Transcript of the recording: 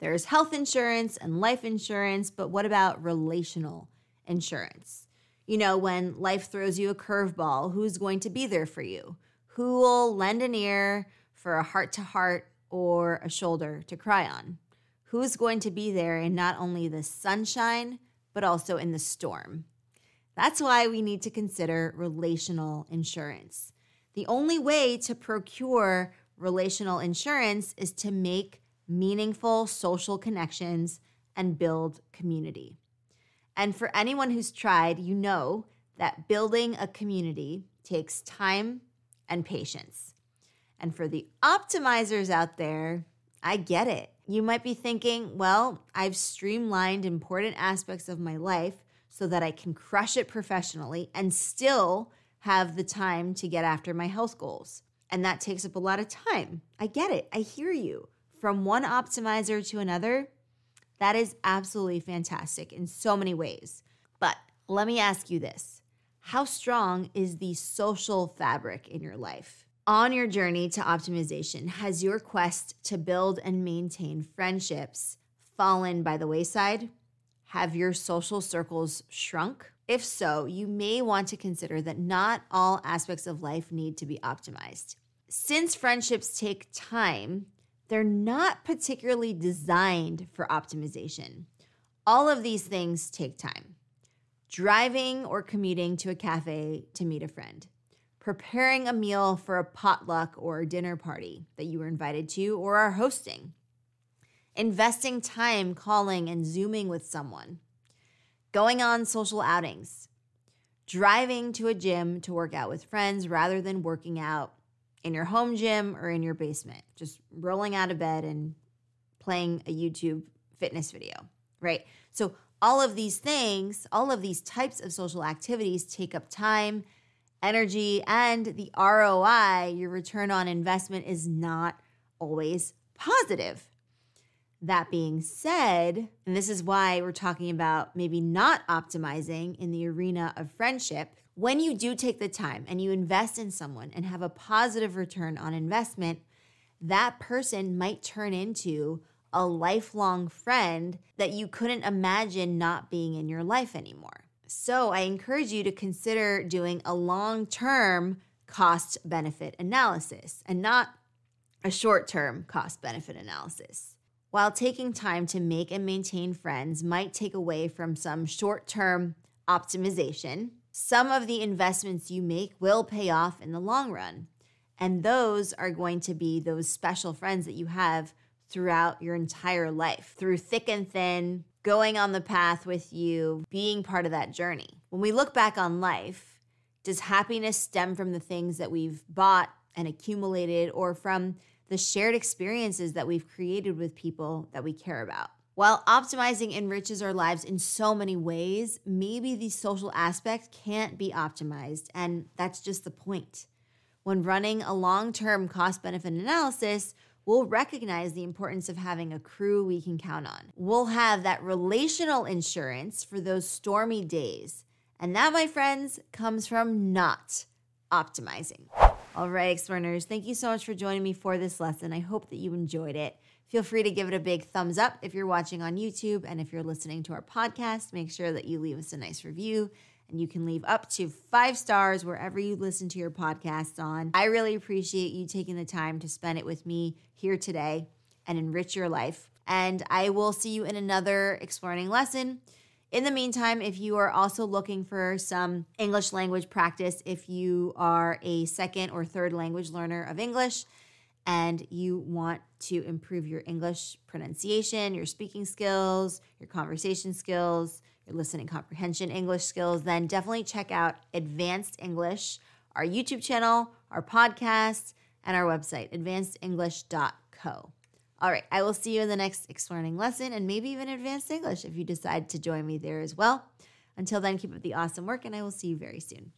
There's health insurance and life insurance, but what about relational insurance? You know, when life throws you a curveball, who's going to be there for you? Who will lend an ear for a heart to heart or a shoulder to cry on? Who's going to be there in not only the sunshine, but also in the storm? That's why we need to consider relational insurance. The only way to procure relational insurance is to make meaningful social connections and build community. And for anyone who's tried, you know that building a community takes time and patience. And for the optimizers out there, I get it. You might be thinking, well, I've streamlined important aspects of my life so that I can crush it professionally and still have the time to get after my health goals. And that takes up a lot of time. I get it. I hear you. From one optimizer to another, that is absolutely fantastic in so many ways. But let me ask you this How strong is the social fabric in your life? On your journey to optimization, has your quest to build and maintain friendships fallen by the wayside? Have your social circles shrunk? If so, you may want to consider that not all aspects of life need to be optimized. Since friendships take time, they're not particularly designed for optimization. All of these things take time. Driving or commuting to a cafe to meet a friend, preparing a meal for a potluck or dinner party that you were invited to or are hosting, investing time calling and Zooming with someone, going on social outings, driving to a gym to work out with friends rather than working out in your home gym or in your basement, just rolling out of bed and playing a YouTube fitness video, right? So, all of these things, all of these types of social activities take up time, energy, and the ROI, your return on investment, is not always positive. That being said, and this is why we're talking about maybe not optimizing in the arena of friendship, when you do take the time and you invest in someone and have a positive return on investment, that person might turn into a lifelong friend that you couldn't imagine not being in your life anymore. So, I encourage you to consider doing a long term cost benefit analysis and not a short term cost benefit analysis. While taking time to make and maintain friends might take away from some short term optimization, some of the investments you make will pay off in the long run. And those are going to be those special friends that you have throughout your entire life, through thick and thin, going on the path with you, being part of that journey. When we look back on life, does happiness stem from the things that we've bought and accumulated or from the shared experiences that we've created with people that we care about? While optimizing enriches our lives in so many ways, maybe the social aspect can't be optimized, and that's just the point. When running a long term cost benefit analysis, we'll recognize the importance of having a crew we can count on. We'll have that relational insurance for those stormy days. And that, my friends, comes from not optimizing. All right, Explearners, thank you so much for joining me for this lesson. I hope that you enjoyed it. Feel free to give it a big thumbs up if you're watching on YouTube. And if you're listening to our podcast, make sure that you leave us a nice review. And you can leave up to five stars wherever you listen to your podcasts on. I really appreciate you taking the time to spend it with me here today and enrich your life. And I will see you in another Explearning lesson. In the meantime, if you are also looking for some English language practice, if you are a second or third language learner of English, and you want to improve your English pronunciation, your speaking skills, your conversation skills, your listening comprehension English skills, then definitely check out Advanced English, our YouTube channel, our podcast, and our website, advancedenglish.co. All right, I will see you in the next Explearning lesson and maybe even advanced English if you decide to join me there as well. Until then, keep up the awesome work, and I will see you very soon.